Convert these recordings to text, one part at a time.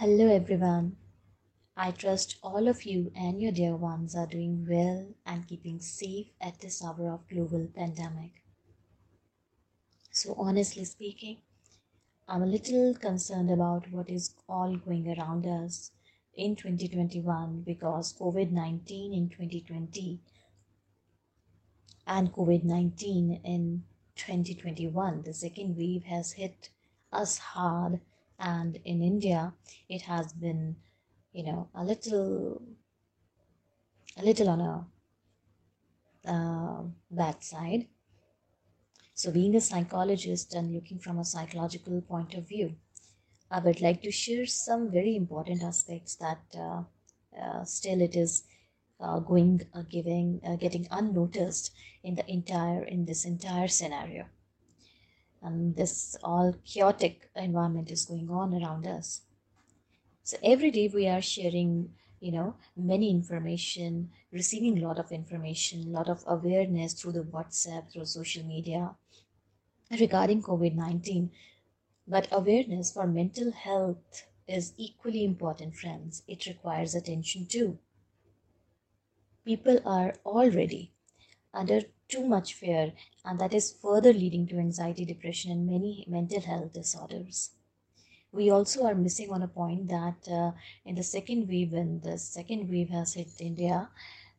Hello, everyone. I trust all of you and your dear ones are doing well and keeping safe at this hour of global pandemic. So, honestly speaking, I'm a little concerned about what is all going around us in 2021 because COVID 19 in 2020 and COVID 19 in 2021, the second wave has hit us hard and in india it has been you know a little a little on a uh, bad side. So being a psychologist and looking from a psychological point of view i would like to share some very important aspects that uh, uh, still it is uh, going uh, giving uh, getting unnoticed in the entire in this entire scenario and this all chaotic environment is going on around us. So every day we are sharing you know many information receiving a lot of information a lot of awareness through the whatsapp through social media regarding covid-19 but awareness for mental health is equally important friends. It requires attention too. People are already under too much fear, and that is further leading to anxiety, depression, and many mental health disorders. We also are missing on a point that uh, in the second wave, when the second wave has hit India,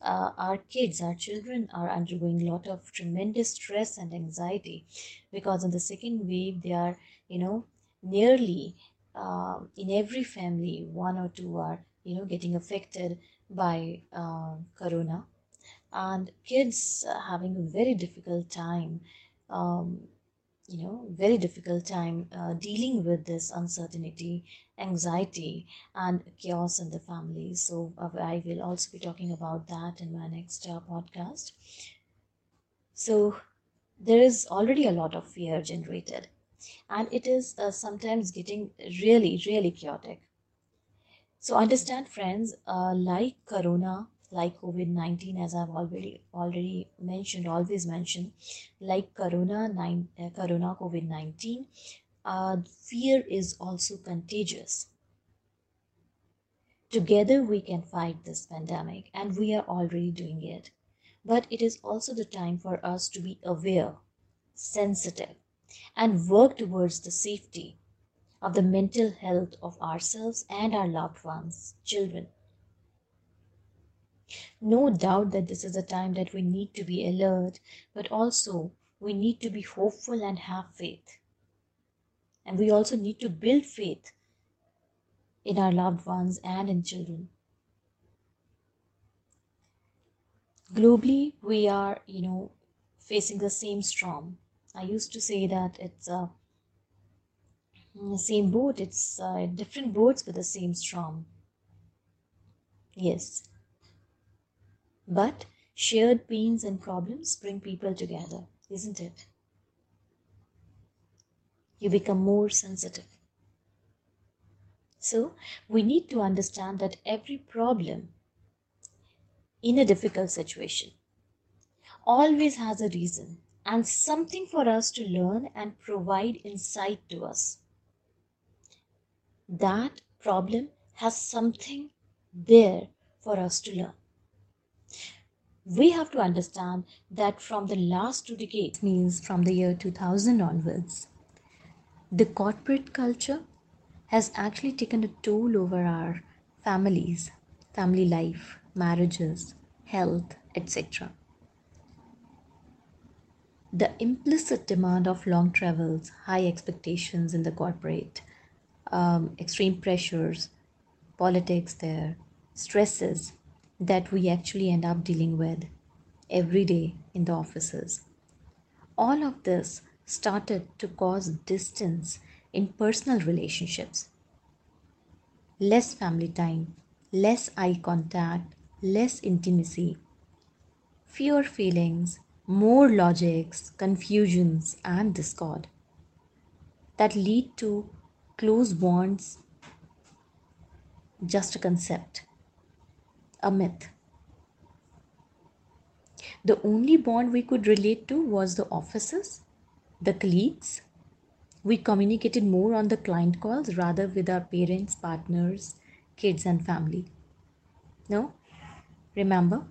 uh, our kids, our children are undergoing a lot of tremendous stress and anxiety because in the second wave, they are, you know, nearly uh, in every family, one or two are, you know, getting affected by uh, corona and kids having a very difficult time um, you know very difficult time uh, dealing with this uncertainty anxiety and chaos in the family. So uh, i will also be talking about that in my next uh, podcast. So there is already a lot of fear generated and it is uh, sometimes getting really really chaotic. So understand friends uh, like corona like covid-19 as i've already already mentioned always mentioned like corona 9 uh, corona covid-19 uh, fear is also contagious. Together we can fight this pandemic and we are already doing it. But it is also the time for us to be aware sensitive and work towards the safety of the mental health of ourselves and our loved ones children no doubt that this is a time that we need to be alert, but also we need to be hopeful and have faith. And we also need to build faith in our loved ones and in children. Globally, we are, you know, facing the same storm. I used to say that it's a uh, same boat, it's uh, different boats with the same storm. Yes, but shared pains and problems bring people together, isn't it? You become more sensitive. So, we need to understand that every problem in a difficult situation always has a reason and something for us to learn and provide insight to us. That problem has something there for us to learn we have to understand that from the last two decades, means from the year 2000 onwards, the corporate culture has actually taken a toll over our families, family life, marriages, health, etc. The implicit demand of long travels, high expectations in the corporate, um, extreme pressures, politics there, stresses, that we actually end up dealing with every day in the offices. All of this started to cause distance in personal relationships. Less family time, less eye contact, less intimacy, fewer feelings, more logics, confusions, and discord that lead to close bonds, just a concept a myth. The only bond we could relate to was the offices, the colleagues, we communicated more on the client calls rather with our parents, partners, kids, and family. No? Remember?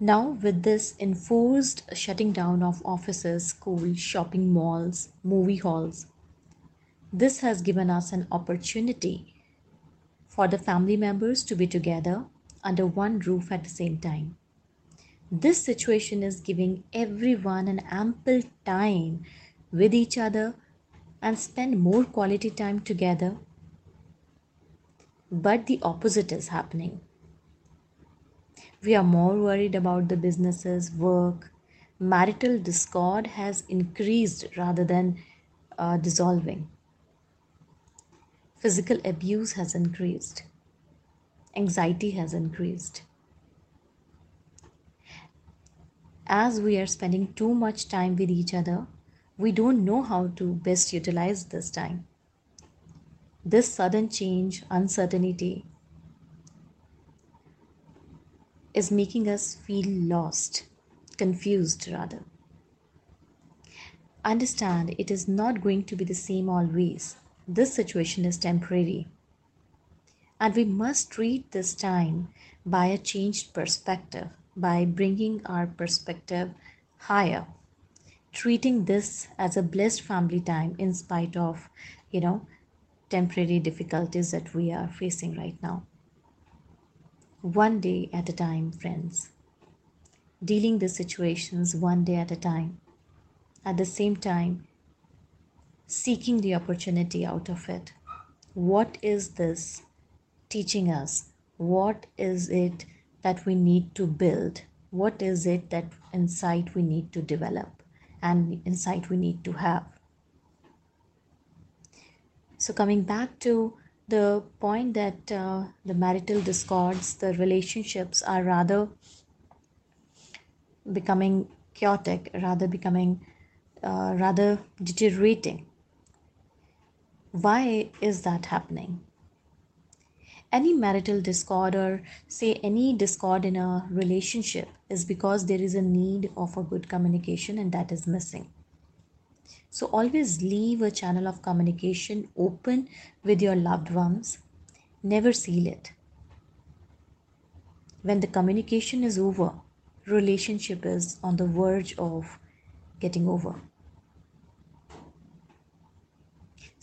Now, with this enforced shutting down of offices, schools, shopping malls, movie halls, this has given us an opportunity for the family members to be together under one roof at the same time. This situation is giving everyone an ample time with each other and spend more quality time together. But the opposite is happening. We are more worried about the businesses, work. Marital discord has increased rather than uh, dissolving. Physical abuse has increased. Anxiety has increased. As we are spending too much time with each other, we don't know how to best utilize this time. This sudden change, uncertainty, is making us feel lost, confused rather. Understand it is not going to be the same always. This situation is temporary. And we must treat this time by a changed perspective, by bringing our perspective higher treating this as a blessed family time in spite of, you know, temporary difficulties that we are facing right now. One day at a time, friends. Dealing the situations one day at a time. At the same time, seeking the opportunity out of it. What is this teaching us? What is it that we need to build? What is it that insight we need to develop? and insight we need to have. So, coming back to the point that uh, the marital discords, the relationships are rather becoming chaotic, rather becoming uh, rather deteriorating. Why is that happening? any marital discord or say any discord in a relationship is because there is a need of a good communication and that is missing. So always leave a channel of communication open with your loved ones. Never seal it. When the communication is over relationship is on the verge of getting over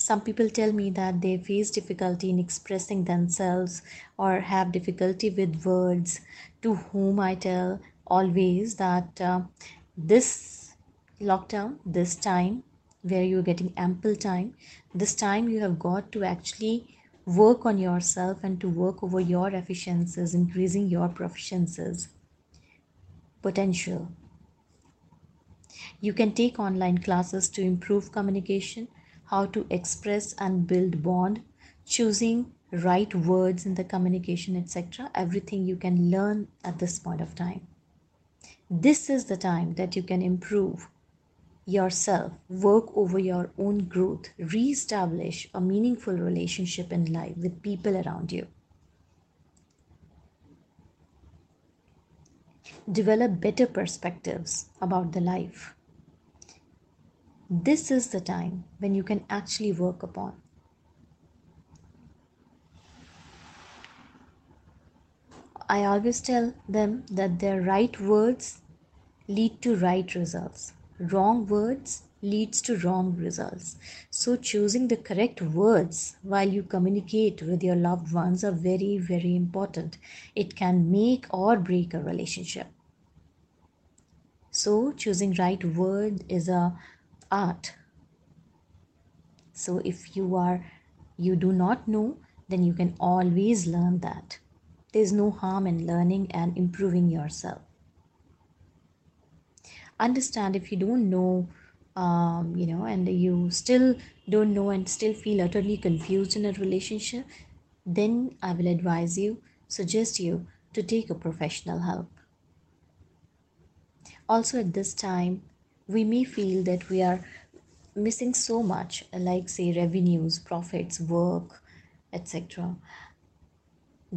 some people tell me that they face difficulty in expressing themselves or have difficulty with words. To whom i tell always that uh, this lockdown this time where you're getting ample time this time you have got to actually work on yourself and to work over your efficiencies increasing your proficiencies. Potential. You can take online classes to improve communication how to express and build bond choosing right words in the communication etc everything you can learn at this point of time. This is the time that you can improve yourself work over your own growth re-establish a meaningful relationship in life with people around you. Develop better perspectives about the life this is the time when you can actually work upon. I always tell them that their right words lead to right results. Wrong words leads to wrong results. So choosing the correct words while you communicate with your loved ones are very very important. It can make or break a relationship. So choosing right word is a art. So if you are you do not know then you can always learn that. There's no harm in learning and improving yourself. Understand if you don't know um, you know and you still don't know and still feel utterly confused in a relationship then i will advise you suggest you to take a professional help. Also at this time we may feel that we are missing so much like say revenues profits work etc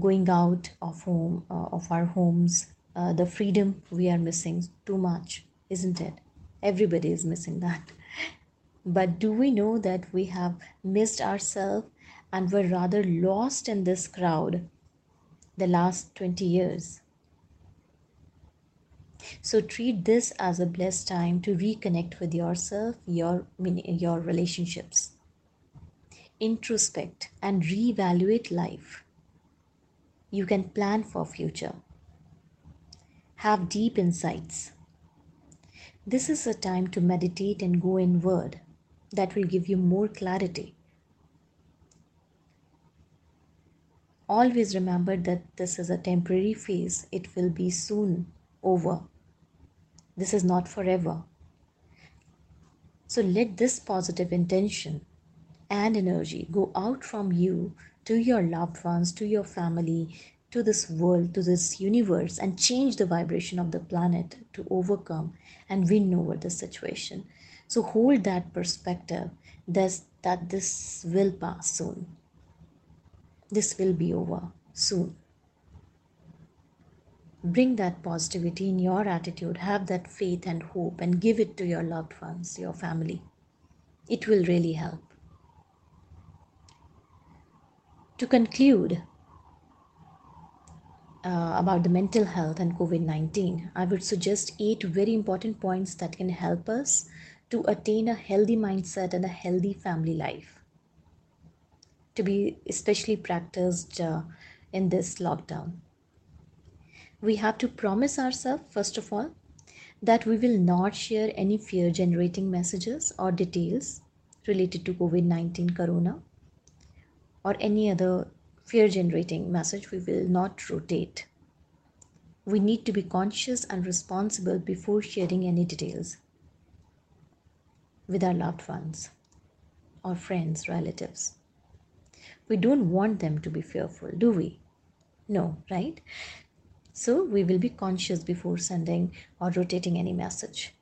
going out of home uh, of our homes uh, the freedom we are missing too much isn't it everybody is missing that But do we know that we have missed ourselves and were rather lost in this crowd the last 20 years? So treat this as a blessed time to reconnect with yourself, your, your relationships. Introspect and reevaluate life. You can plan for future. Have deep insights. This is a time to meditate and go inward. That will give you more clarity. Always remember that this is a temporary phase. It will be soon over. This is not forever. So let this positive intention and energy go out from you to your loved ones, to your family, to this world, to this universe, and change the vibration of the planet to overcome and win over the situation. So hold that perspective that, that this will pass soon. This will be over soon bring that positivity in your attitude, have that faith and hope, and give it to your loved ones, your family. It will really help. To conclude uh, about the mental health and COVID 19, I would suggest eight very important points that can help us to attain a healthy mindset and a healthy family life. To be especially practiced uh, in this lockdown we have to promise ourselves, first of all, that we will not share any fear generating messages or details related to COVID 19 corona or any other fear generating message. We will not rotate. We need to be conscious and responsible before sharing any details with our loved ones or friends, relatives. We don't want them to be fearful, do we? No, right? So we will be conscious before sending or rotating any message.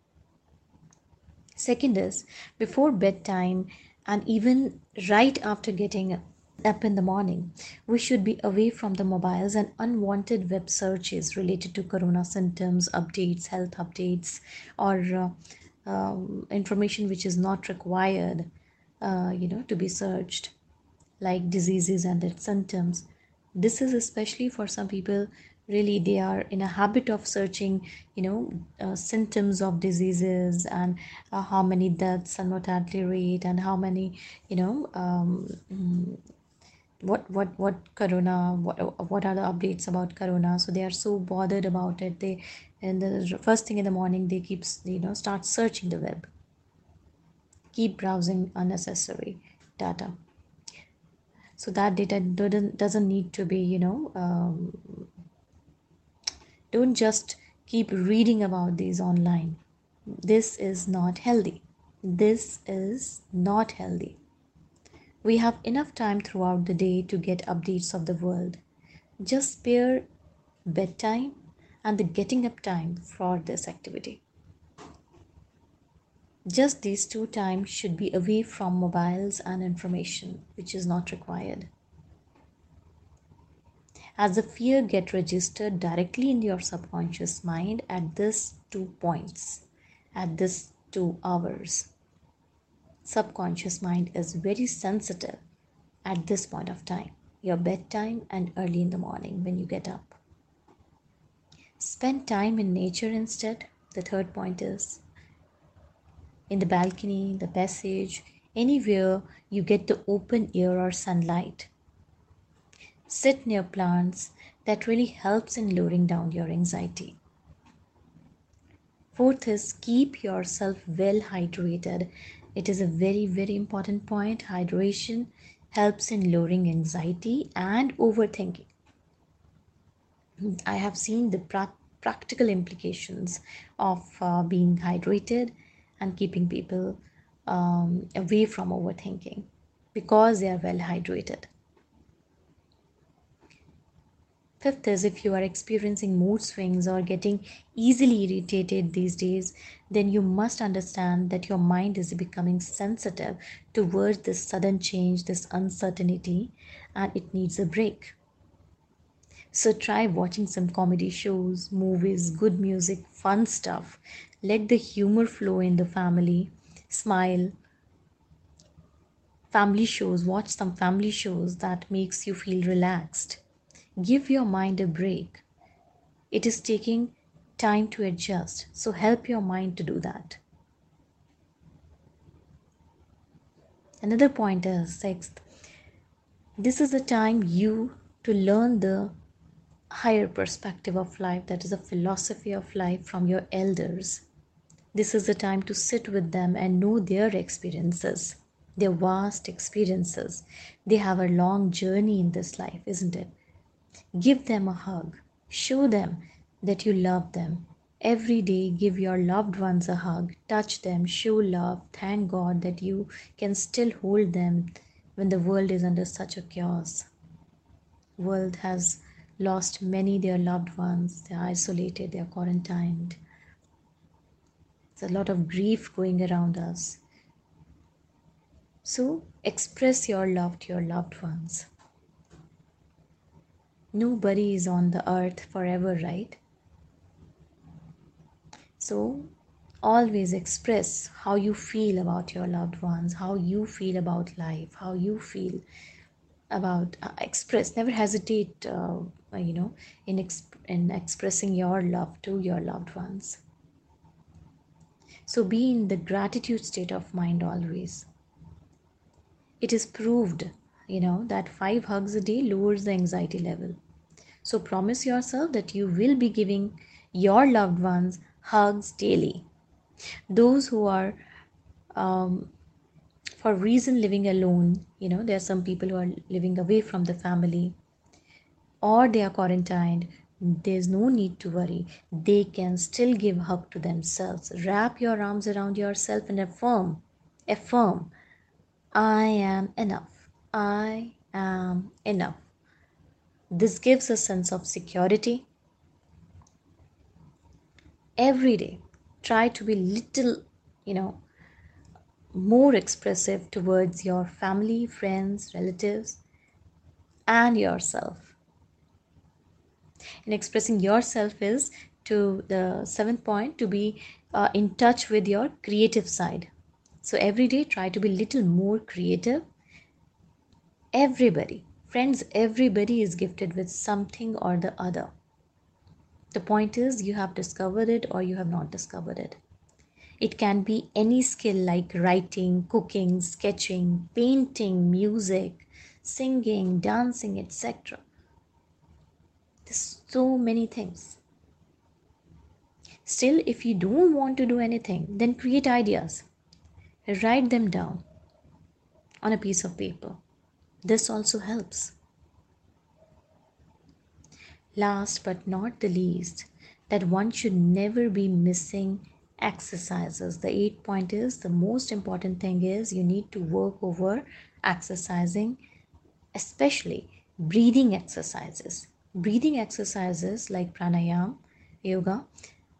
Second is before bedtime and even right after getting up in the morning, we should be away from the mobiles and unwanted web searches related to corona symptoms, updates, health updates, or uh, um, information which is not required, uh, you know, to be searched, like diseases and its symptoms. This is especially for some people really they are in a habit of searching you know uh, symptoms of diseases and uh, how many deaths and mortality rate and how many you know um, mm, what what what corona what, what are the updates about corona? So they are so bothered about it. They and the first thing in the morning they keep you know start searching the web. Keep browsing unnecessary data. So that data doesn't doesn't need to be you know um, don't just keep reading about these online. This is not healthy. This is not healthy. We have enough time throughout the day to get updates of the world. Just spare bedtime and the getting up time for this activity. Just these two times should be away from mobiles and information, which is not required as the fear get registered directly in your subconscious mind at this two points at this two hours. Subconscious mind is very sensitive at this point of time your bedtime and early in the morning when you get up. Spend time in nature instead the third point is in the balcony the passage anywhere you get the open air or sunlight sit near plants that really helps in lowering down your anxiety. Fourth is keep yourself well hydrated. It is a very, very important point. Hydration helps in lowering anxiety and overthinking. I have seen the pra- practical implications of uh, being hydrated and keeping people um, away from overthinking because they are well hydrated. Fifth is if you are experiencing mood swings or getting easily irritated these days, then you must understand that your mind is becoming sensitive towards this sudden change, this uncertainty, and it needs a break. So try watching some comedy shows, movies, good music, fun stuff. Let the humor flow in the family. Smile, family shows watch some family shows that makes you feel relaxed give your mind a break it is taking time to adjust so help your mind to do that another point is sixth this is the time you to learn the higher perspective of life that is a philosophy of life from your elders this is the time to sit with them and know their experiences their vast experiences. They have a long journey in this life, isn't it? Give them a hug. Show them that you love them. Every day, give your loved ones a hug. Touch them. Show love. Thank God that you can still hold them when the world is under such a chaos. World has lost many their loved ones. They're isolated. They're quarantined. There's a lot of grief going around us so express your love to your loved ones. Nobody is on the earth forever, right? So always express how you feel about your loved ones, how you feel about life, how you feel about uh, express. Never hesitate, uh, you know, in exp- in expressing your love to your loved ones. So be in the gratitude state of mind always it is proved you know that five hugs a day lowers the anxiety level so promise yourself that you will be giving your loved ones hugs daily those who are um, for reason living alone you know there are some people who are living away from the family or they are quarantined there's no need to worry they can still give hug to themselves wrap your arms around yourself and affirm affirm I am enough. I am enough. This gives a sense of security. Every day, try to be little, you know, more expressive towards your family, friends, relatives, and yourself. And expressing yourself is to the seventh point to be uh, in touch with your creative side so every day try to be little more creative. Everybody, friends, everybody is gifted with something or the other. The point is you have discovered it or you have not discovered it. It can be any skill like writing, cooking, sketching, painting, music, singing, dancing, etc. There's so many things. Still, if you don't want to do anything, then create ideas. Write them down on a piece of paper. This also helps. Last but not the least, that one should never be missing exercises. The eight point is the most important thing is you need to work over exercising, especially breathing exercises. Breathing exercises like pranayam, yoga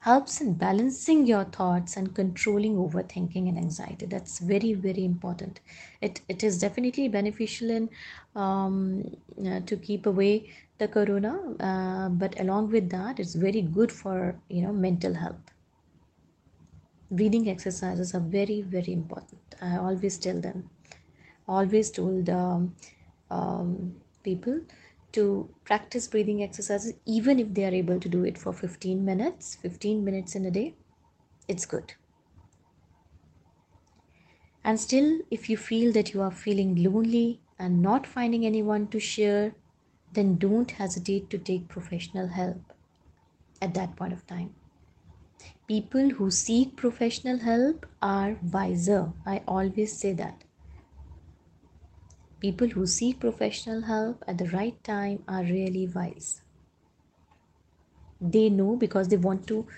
helps in balancing your thoughts and controlling overthinking and anxiety. That's very very important. It, it is definitely beneficial in um, uh, to keep away the corona uh, but along with that it's very good for you know mental health. Breathing exercises are very very important. I always tell them always told um, um, people to practice breathing exercises even if they are able to do it for 15 minutes 15 minutes in a day it's good. And still if you feel that you are feeling lonely and not finding anyone to share then don't hesitate to take professional help at that point of time. People who seek professional help are wiser. I always say that People who seek professional help at the right time are really wise. They know because they want to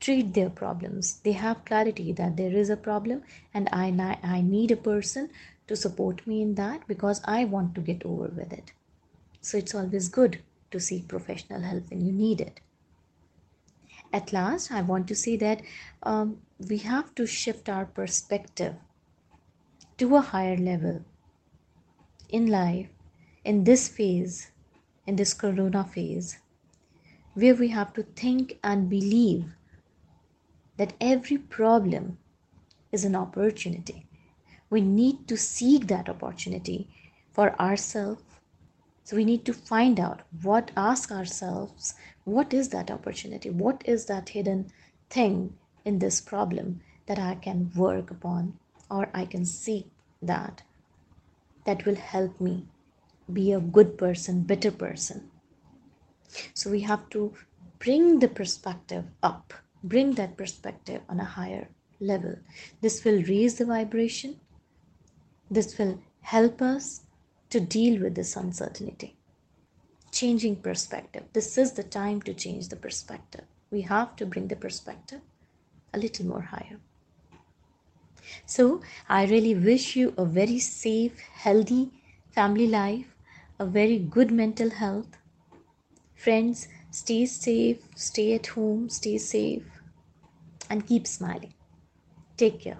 treat their problems. They have clarity that there is a problem and I, I need a person to support me in that because I want to get over with it. So it's always good to seek professional help when you need it. At last, I want to say that um, we have to shift our perspective to a higher level in life, in this phase, in this corona phase, where we have to think and believe that every problem is an opportunity. we need to seek that opportunity for ourselves. So we need to find out what, ask ourselves, what is that opportunity? What is that hidden thing in this problem that I can work upon or I can seek that that will help me be a good person, better person. So we have to bring the perspective up, bring that perspective on a higher level. This will raise the vibration. This will help us to deal with this uncertainty. Changing perspective. This is the time to change the perspective. We have to bring the perspective a little more higher. So, I really wish you a very safe, healthy family life, a very good mental health. Friends, stay safe, stay at home, stay safe, and keep smiling. Take care.